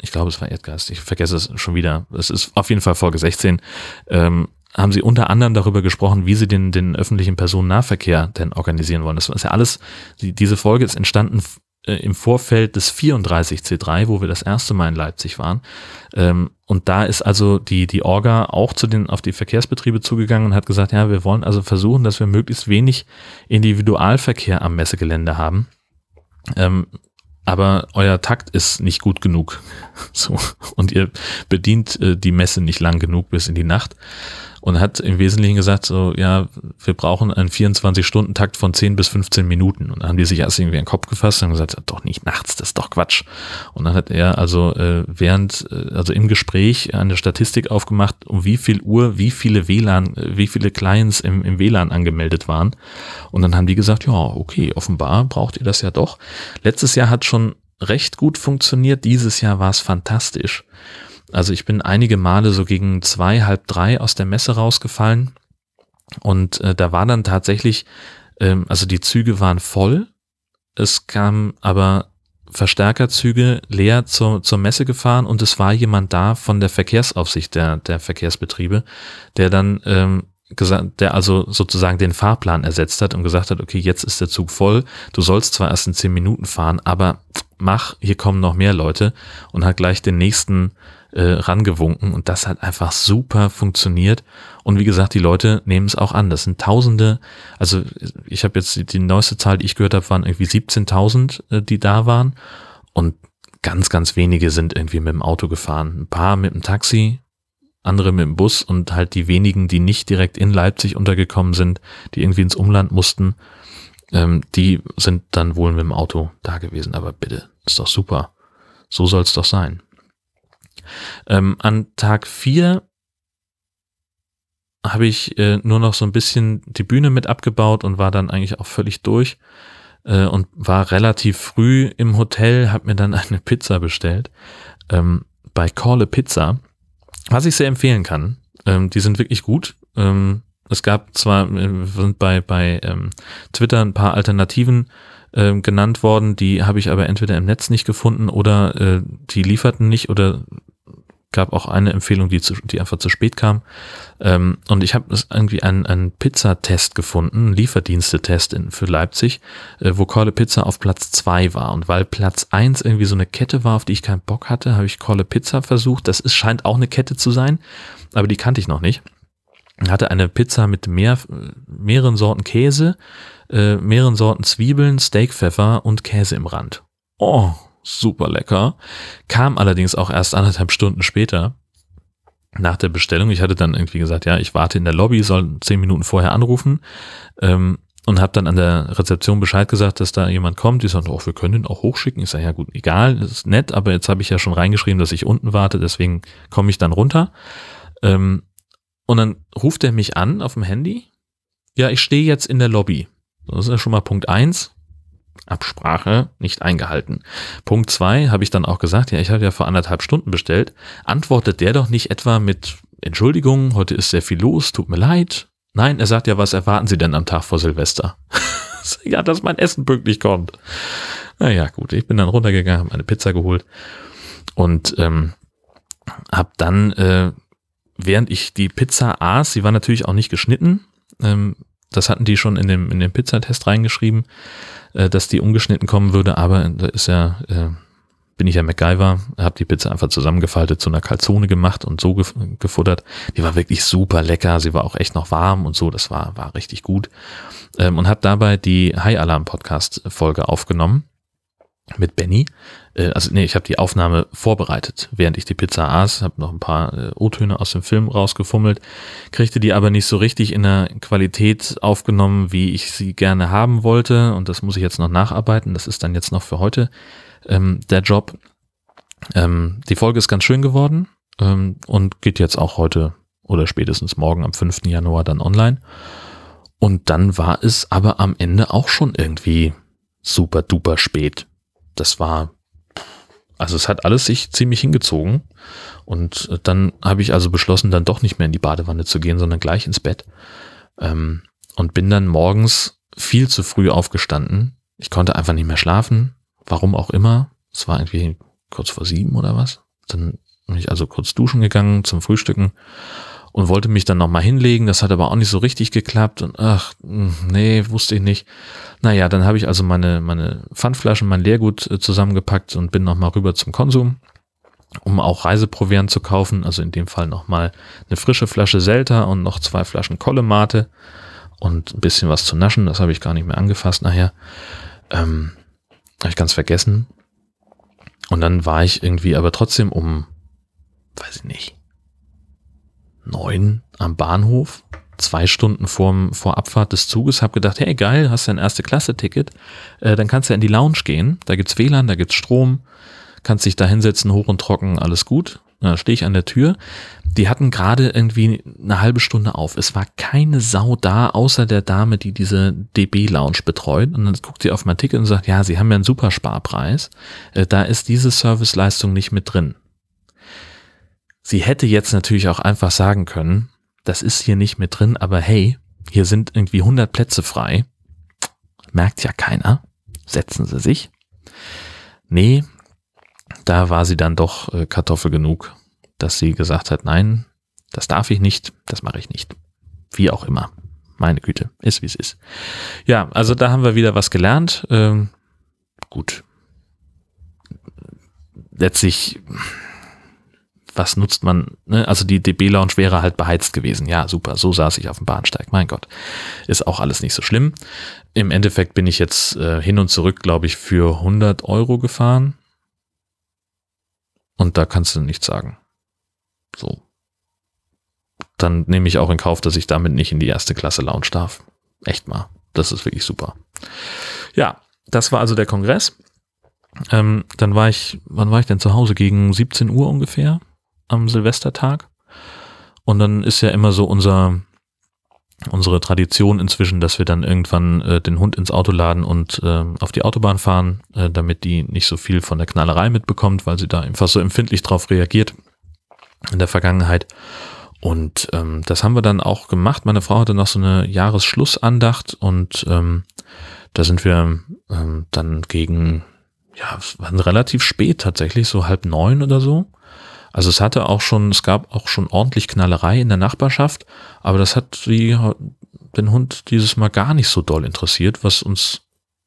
Ich glaube, es war Erdgeist. Ich vergesse es schon wieder. Es ist auf jeden Fall Folge 16. Ähm, haben sie unter anderem darüber gesprochen, wie sie den, den öffentlichen Personennahverkehr denn organisieren wollen. Das ist ja alles, die, diese Folge ist entstanden äh, im Vorfeld des 34C3, wo wir das erste Mal in Leipzig waren. Ähm, und da ist also die, die Orga auch zu den, auf die Verkehrsbetriebe zugegangen und hat gesagt, ja, wir wollen also versuchen, dass wir möglichst wenig Individualverkehr am Messegelände haben. Ähm, aber euer Takt ist nicht gut genug. So. Und ihr bedient äh, die Messe nicht lang genug bis in die Nacht und hat im Wesentlichen gesagt, so, ja, wir brauchen einen 24-Stunden-Takt von 10 bis 15 Minuten. Und dann haben die sich erst irgendwie in den Kopf gefasst und gesagt, doch nicht nachts, das ist doch Quatsch. Und dann hat er also äh, während, äh, also im Gespräch eine Statistik aufgemacht, um wie viel Uhr, wie viele WLAN, äh, wie viele Clients im, im WLAN angemeldet waren. Und dann haben die gesagt, ja, okay, offenbar braucht ihr das ja doch. Letztes Jahr hat schon recht gut funktioniert, dieses Jahr war es fantastisch. Also ich bin einige Male so gegen zwei, halb drei aus der Messe rausgefallen. Und äh, da war dann tatsächlich, ähm, also die Züge waren voll, es kam aber Verstärkerzüge leer zur, zur Messe gefahren und es war jemand da von der Verkehrsaufsicht der, der Verkehrsbetriebe, der dann ähm, gesagt, der also sozusagen den Fahrplan ersetzt hat und gesagt hat, okay, jetzt ist der Zug voll, du sollst zwar erst in zehn Minuten fahren, aber mach, hier kommen noch mehr Leute und hat gleich den nächsten äh, rangewunken und das hat einfach super funktioniert. Und wie gesagt, die Leute nehmen es auch an. Das sind Tausende, also ich habe jetzt die, die, neueste Zahl, die ich gehört habe, waren irgendwie 17.000, äh, die da waren. Und ganz, ganz wenige sind irgendwie mit dem Auto gefahren. Ein paar mit dem Taxi, andere mit dem Bus und halt die wenigen, die nicht direkt in Leipzig untergekommen sind, die irgendwie ins Umland mussten, ähm, die sind dann wohl mit dem Auto da gewesen. Aber bitte, ist doch super. So soll es doch sein. Ähm, an Tag vier habe ich äh, nur noch so ein bisschen die Bühne mit abgebaut und war dann eigentlich auch völlig durch äh, und war relativ früh im Hotel, habe mir dann eine Pizza bestellt ähm, bei Call a Pizza, was ich sehr empfehlen kann. Ähm, die sind wirklich gut. Ähm, es gab zwar äh, sind bei bei ähm, Twitter ein paar Alternativen äh, genannt worden, die habe ich aber entweder im Netz nicht gefunden oder äh, die lieferten nicht oder gab auch eine Empfehlung, die, zu, die einfach zu spät kam. Ähm, und ich habe irgendwie einen, einen Pizzatest gefunden, einen Lieferdienstetest in, für Leipzig, äh, wo Call Pizza auf Platz zwei war. Und weil Platz eins irgendwie so eine Kette war, auf die ich keinen Bock hatte, habe ich Call Pizza versucht. Das ist, scheint auch eine Kette zu sein, aber die kannte ich noch nicht. Hatte eine Pizza mit mehr, mehreren Sorten Käse, äh, mehreren Sorten Zwiebeln, Steakpfeffer und Käse im Rand. Oh, super lecker. Kam allerdings auch erst anderthalb Stunden später nach der Bestellung. Ich hatte dann irgendwie gesagt, ja, ich warte in der Lobby, soll zehn Minuten vorher anrufen ähm, und habe dann an der Rezeption Bescheid gesagt, dass da jemand kommt. Die sagt, oh, wir können ihn auch hochschicken. Ich sage, ja gut, egal, ist nett, aber jetzt habe ich ja schon reingeschrieben, dass ich unten warte, deswegen komme ich dann runter. Ähm, und dann ruft er mich an auf dem Handy. Ja, ich stehe jetzt in der Lobby. Das ist ja schon mal Punkt eins. Absprache nicht eingehalten. Punkt zwei habe ich dann auch gesagt, ja, ich habe ja vor anderthalb Stunden bestellt. Antwortet der doch nicht etwa mit Entschuldigung, heute ist sehr viel los, tut mir leid. Nein, er sagt ja, was erwarten Sie denn am Tag vor Silvester? ja, dass mein Essen pünktlich kommt. Naja, gut, ich bin dann runtergegangen, habe meine Pizza geholt und ähm, habe dann, äh, während ich die Pizza aß, sie war natürlich auch nicht geschnitten, ähm, das hatten die schon in dem, in dem Pizzatest reingeschrieben, äh, dass die umgeschnitten kommen würde, aber da ist ja, äh, bin ich ja MacGyver, habe die Pizza einfach zusammengefaltet zu einer Calzone gemacht und so gef gefuttert. Die war wirklich super lecker, sie war auch echt noch warm und so, das war, war richtig gut. Ähm, und habe dabei die High Alarm Podcast Folge aufgenommen mit Benny. Äh, also nee, ich habe die Aufnahme vorbereitet, während ich die Pizza aß, habe noch ein paar äh, O-Töne aus dem Film rausgefummelt, kriegte die aber nicht so richtig in der Qualität aufgenommen, wie ich sie gerne haben wollte und das muss ich jetzt noch nacharbeiten, das ist dann jetzt noch für heute ähm, der Job. Ähm, die Folge ist ganz schön geworden ähm, und geht jetzt auch heute oder spätestens morgen am 5. Januar dann online. Und dann war es aber am Ende auch schon irgendwie super duper spät das war, also es hat alles sich ziemlich hingezogen. Und dann habe ich also beschlossen, dann doch nicht mehr in die Badewanne zu gehen, sondern gleich ins Bett. Ähm, und bin dann morgens viel zu früh aufgestanden. Ich konnte einfach nicht mehr schlafen. Warum auch immer. Es war irgendwie kurz vor sieben oder was. Dann bin ich also kurz duschen gegangen zum Frühstücken und wollte mich dann nochmal hinlegen. Das hat aber auch nicht so richtig geklappt und ach, nee, wusste ich nicht. Naja, dann habe ich also meine, meine Pfandflaschen, mein Leergut äh, zusammengepackt und bin nochmal rüber zum Konsum, um auch Reiseproviant zu kaufen. Also in dem Fall nochmal eine frische Flasche Selta und noch zwei Flaschen Kollemate und ein bisschen was zu naschen. Das habe ich gar nicht mehr angefasst nachher. Ähm, habe ich ganz vergessen. Und dann war ich irgendwie aber trotzdem um, weiß ich nicht, neun am Bahnhof, zwei Stunden vorm, vor Abfahrt des Zuges, habe gedacht, hey geil, hast du ein Erste-Klasse-Ticket, äh, dann kannst du in die Lounge gehen, da gibt's WLAN, da gibt's Strom, kannst dich da hinsetzen, hoch und trocken, alles gut. Da stehe ich an der Tür. Die hatten gerade irgendwie eine halbe Stunde auf. Es war keine Sau da, außer der Dame, die diese DB-Lounge betreut. Und dann guckt sie auf mein Ticket und sagt, ja, sie haben ja einen Supersparpreis. Äh, da ist diese Serviceleistung nicht mit drin. Sie hätte jetzt natürlich auch einfach sagen können, das ist hier nicht mit drin, aber hey, hier sind irgendwie 100 Plätze frei. Merkt ja keiner. Setzen Sie sich. Nee, da war sie dann doch äh, Kartoffel genug, dass sie gesagt hat, nein, das darf ich nicht, das mache ich nicht. Wie auch immer. Meine Güte, ist wie es ist. Ja, also da haben wir wieder was gelernt. Ähm, gut. Letztlich was nutzt man, ne? also die DB-Lounge wäre halt beheizt gewesen. Ja, super, so saß ich auf dem Bahnsteig. Mein Gott, ist auch alles nicht so schlimm. Im Endeffekt bin ich jetzt äh, hin und zurück, glaube ich, für 100 Euro gefahren. Und da kannst du nichts sagen. So. dann nehme ich auch in Kauf, dass ich damit nicht in die erste Klasse Lounge darf. Echt mal. Das ist wirklich super. Ja, das war also der Kongress. Ähm, dann war ich, wann war ich denn zu Hause? Gegen 17 Uhr ungefähr am Silvestertag. Und dann ist ja immer so unser, unsere Tradition inzwischen, dass wir dann irgendwann äh, den Hund ins Auto laden und äh, auf die Autobahn fahren, äh, damit die nicht so viel von der Knallerei mitbekommt, weil sie da einfach so empfindlich drauf reagiert in der Vergangenheit. Und ähm, das haben wir dann auch gemacht. Meine Frau hatte noch so eine Jahresschlussandacht und ähm, da sind wir ähm, dann gegen, ja, es war relativ spät tatsächlich, so halb neun oder so. Also es hatte auch schon, es gab auch schon ordentlich Knallerei in der Nachbarschaft, aber das hat die, den Hund dieses Mal gar nicht so doll interessiert, was uns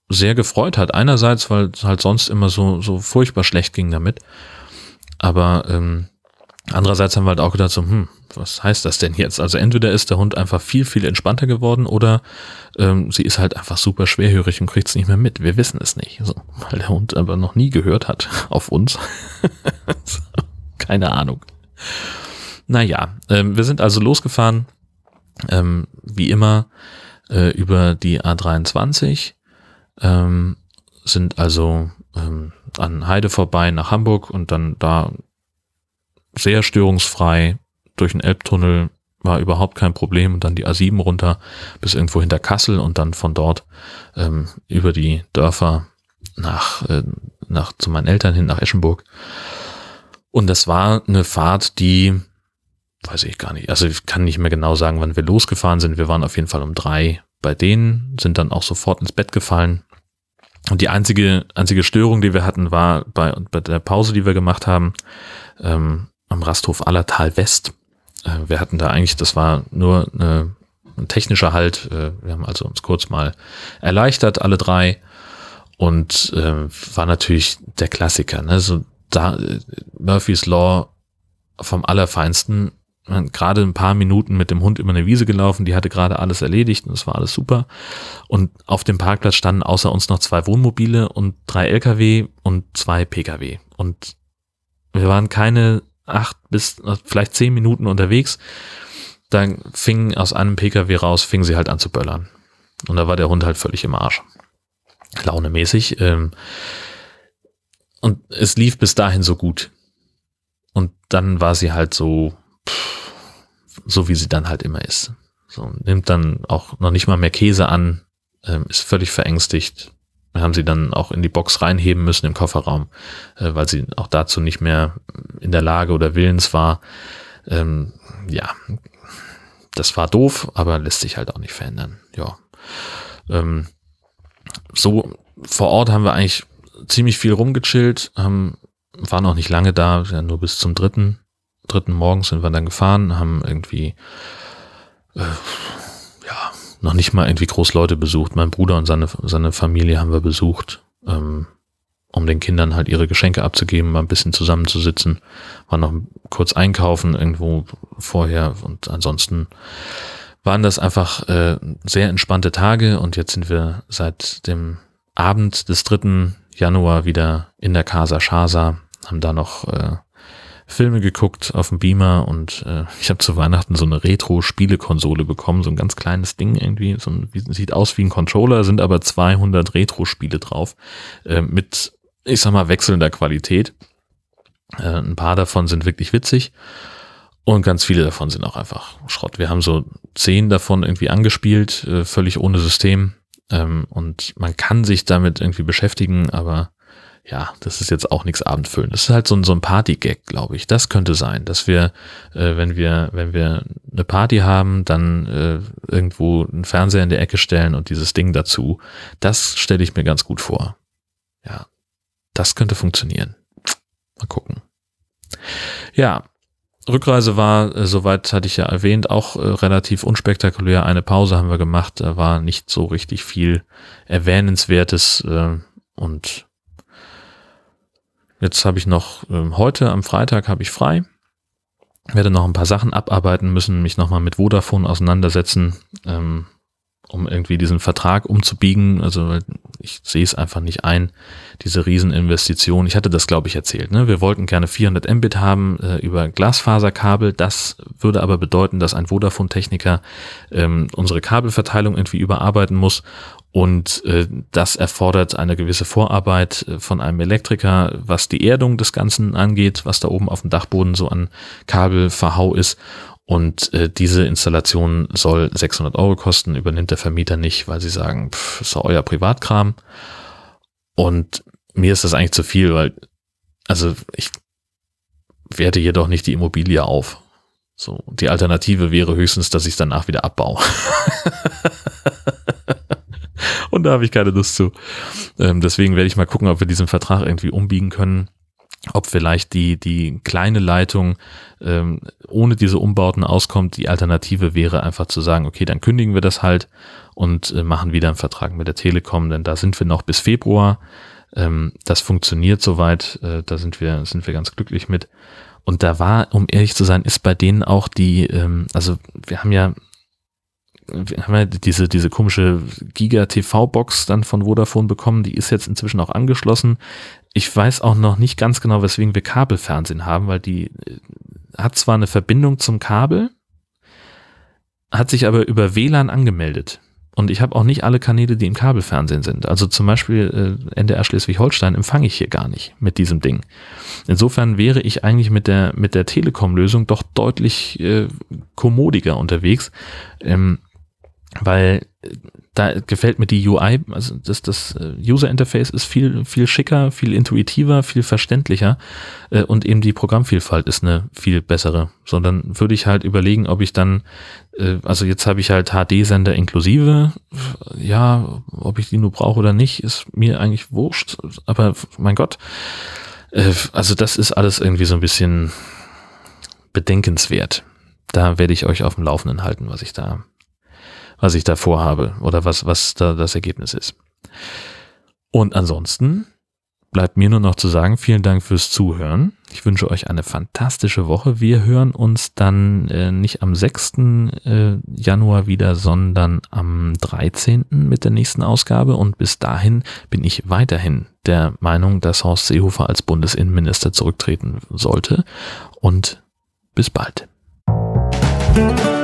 sehr gefreut hat. Einerseits, weil es halt sonst immer so, so furchtbar schlecht ging damit. Aber ähm, andererseits haben wir halt auch gedacht, so, hm, was heißt das denn jetzt? Also entweder ist der Hund einfach viel, viel entspannter geworden oder ähm, sie ist halt einfach super schwerhörig und kriegt es nicht mehr mit. Wir wissen es nicht, so, weil der Hund aber noch nie gehört hat auf uns. Keine Ahnung. Naja, ähm, wir sind also losgefahren, ähm, wie immer, äh, über die A23, ähm, sind also ähm, an Heide vorbei nach Hamburg und dann da sehr störungsfrei durch den Elbtunnel war überhaupt kein Problem und dann die A7 runter bis irgendwo hinter Kassel und dann von dort ähm, über die Dörfer nach, äh, nach zu meinen Eltern hin nach Eschenburg und das war eine Fahrt, die, weiß ich gar nicht, also ich kann nicht mehr genau sagen, wann wir losgefahren sind. Wir waren auf jeden Fall um drei bei denen, sind dann auch sofort ins Bett gefallen. Und die einzige, einzige Störung, die wir hatten, war bei, bei der Pause, die wir gemacht haben, ähm, am Rasthof Allertal West. Äh, wir hatten da eigentlich, das war nur eine, ein technischer Halt. Äh, wir haben also uns kurz mal erleichtert, alle drei. Und äh, war natürlich der Klassiker. Ne? So da, Murphy's Law vom Allerfeinsten. Gerade ein paar Minuten mit dem Hund über eine Wiese gelaufen, die hatte gerade alles erledigt und es war alles super. Und auf dem Parkplatz standen außer uns noch zwei Wohnmobile und drei LKW und zwei PKW. Und wir waren keine acht bis vielleicht zehn Minuten unterwegs. Dann fing aus einem PKW raus, fing sie halt an zu böllern. Und da war der Hund halt völlig im Arsch. Launemäßig. Ähm, und es lief bis dahin so gut. Und dann war sie halt so, so wie sie dann halt immer ist. So, nimmt dann auch noch nicht mal mehr Käse an, ähm, ist völlig verängstigt. Wir haben sie dann auch in die Box reinheben müssen im Kofferraum, äh, weil sie auch dazu nicht mehr in der Lage oder willens war. Ähm, ja, das war doof, aber lässt sich halt auch nicht verändern. Ja. Ähm, so vor Ort haben wir eigentlich ziemlich viel rumgechillt, haben, waren noch nicht lange da, ja, nur bis zum dritten, dritten morgens sind wir dann gefahren, haben irgendwie, äh, ja, noch nicht mal irgendwie groß Leute besucht. Mein Bruder und seine, seine Familie haben wir besucht, ähm, um den Kindern halt ihre Geschenke abzugeben, mal ein bisschen zusammenzusitzen, war noch kurz einkaufen irgendwo vorher und ansonsten waren das einfach äh, sehr entspannte Tage und jetzt sind wir seit dem Abend des dritten Januar wieder in der Casa Shasa, haben da noch äh, Filme geguckt auf dem Beamer und äh, ich habe zu Weihnachten so eine Retro-Spielekonsole bekommen, so ein ganz kleines Ding irgendwie, so ein, sieht aus wie ein Controller, sind aber 200 Retro-Spiele drauf äh, mit, ich sag mal, wechselnder Qualität. Äh, ein paar davon sind wirklich witzig und ganz viele davon sind auch einfach Schrott. Wir haben so zehn davon irgendwie angespielt, äh, völlig ohne System ähm, und man kann sich damit irgendwie beschäftigen, aber ja, das ist jetzt auch nichts Abendfüllen. Das ist halt so ein, so ein Party-Gag, glaube ich. Das könnte sein, dass wir, äh, wenn wir, wenn wir eine Party haben, dann äh, irgendwo einen Fernseher in der Ecke stellen und dieses Ding dazu. Das stelle ich mir ganz gut vor. Ja, das könnte funktionieren. Mal gucken. Ja, Rückreise war, äh, soweit hatte ich ja erwähnt, auch äh, relativ unspektakulär. Eine Pause haben wir gemacht, da war nicht so richtig viel Erwähnenswertes äh, und jetzt habe ich noch, äh, heute am Freitag habe ich frei, werde noch ein paar Sachen abarbeiten müssen, mich nochmal mit Vodafone auseinandersetzen. Ähm, um irgendwie diesen Vertrag umzubiegen. Also ich sehe es einfach nicht ein, diese Rieseninvestition. Ich hatte das, glaube ich, erzählt. Ne? Wir wollten gerne 400 Mbit haben äh, über Glasfaserkabel. Das würde aber bedeuten, dass ein Vodafone-Techniker ähm, unsere Kabelverteilung irgendwie überarbeiten muss. Und äh, das erfordert eine gewisse Vorarbeit äh, von einem Elektriker, was die Erdung des Ganzen angeht, was da oben auf dem Dachboden so an Kabelverhau ist. Und äh, diese Installation soll 600 Euro kosten, übernimmt der Vermieter nicht, weil sie sagen, pff, ist doch euer Privatkram. Und mir ist das eigentlich zu viel, weil, also ich werte jedoch nicht die Immobilie auf. So, die Alternative wäre höchstens, dass ich es danach wieder abbaue. Und da habe ich keine Lust zu. Ähm, deswegen werde ich mal gucken, ob wir diesen Vertrag irgendwie umbiegen können ob vielleicht die, die kleine Leitung ähm, ohne diese Umbauten auskommt. Die Alternative wäre einfach zu sagen, okay, dann kündigen wir das halt und äh, machen wieder einen Vertrag mit der Telekom, denn da sind wir noch bis Februar. Ähm, das funktioniert soweit, äh, da sind wir, sind wir ganz glücklich mit. Und da war, um ehrlich zu sein, ist bei denen auch die, ähm, also wir haben ja wir haben ja diese, diese komische Giga-TV-Box dann von Vodafone bekommen, die ist jetzt inzwischen auch angeschlossen. Ich weiß auch noch nicht ganz genau, weswegen wir Kabelfernsehen haben, weil die äh, hat zwar eine Verbindung zum Kabel, hat sich aber über WLAN angemeldet. Und ich habe auch nicht alle Kanäle, die im Kabelfernsehen sind. Also zum Beispiel äh, NDR Schleswig-Holstein empfange ich hier gar nicht mit diesem Ding. Insofern wäre ich eigentlich mit der, mit der Telekom-Lösung doch deutlich äh, kommodiger unterwegs. Ähm, weil da gefällt mir die UI, also das, das äh, User Interface ist viel, viel schicker, viel intuitiver, viel verständlicher äh, und eben die Programmvielfalt ist eine viel bessere. Sondern würde ich halt überlegen, ob ich dann, also jetzt habe ich halt HD-Sender inklusive, ja, ob ich die nur brauche oder nicht, ist mir eigentlich wurscht, aber mein Gott, also das ist alles irgendwie so ein bisschen bedenkenswert. Da werde ich euch auf dem Laufenden halten, was ich da was ich da vorhabe oder was, was da das Ergebnis ist. Und ansonsten bleibt mir nur noch zu sagen, vielen Dank fürs Zuhören. Ich wünsche euch eine fantastische Woche. Wir hören uns dann äh, nicht am 6. Äh, Januar wieder, sondern am 13. mit der nächsten Ausgabe. Und bis dahin bin ich weiterhin der Meinung, dass Horst Seehofer als Bundesinnenminister zurücktreten sollte. Und bis bald. Musik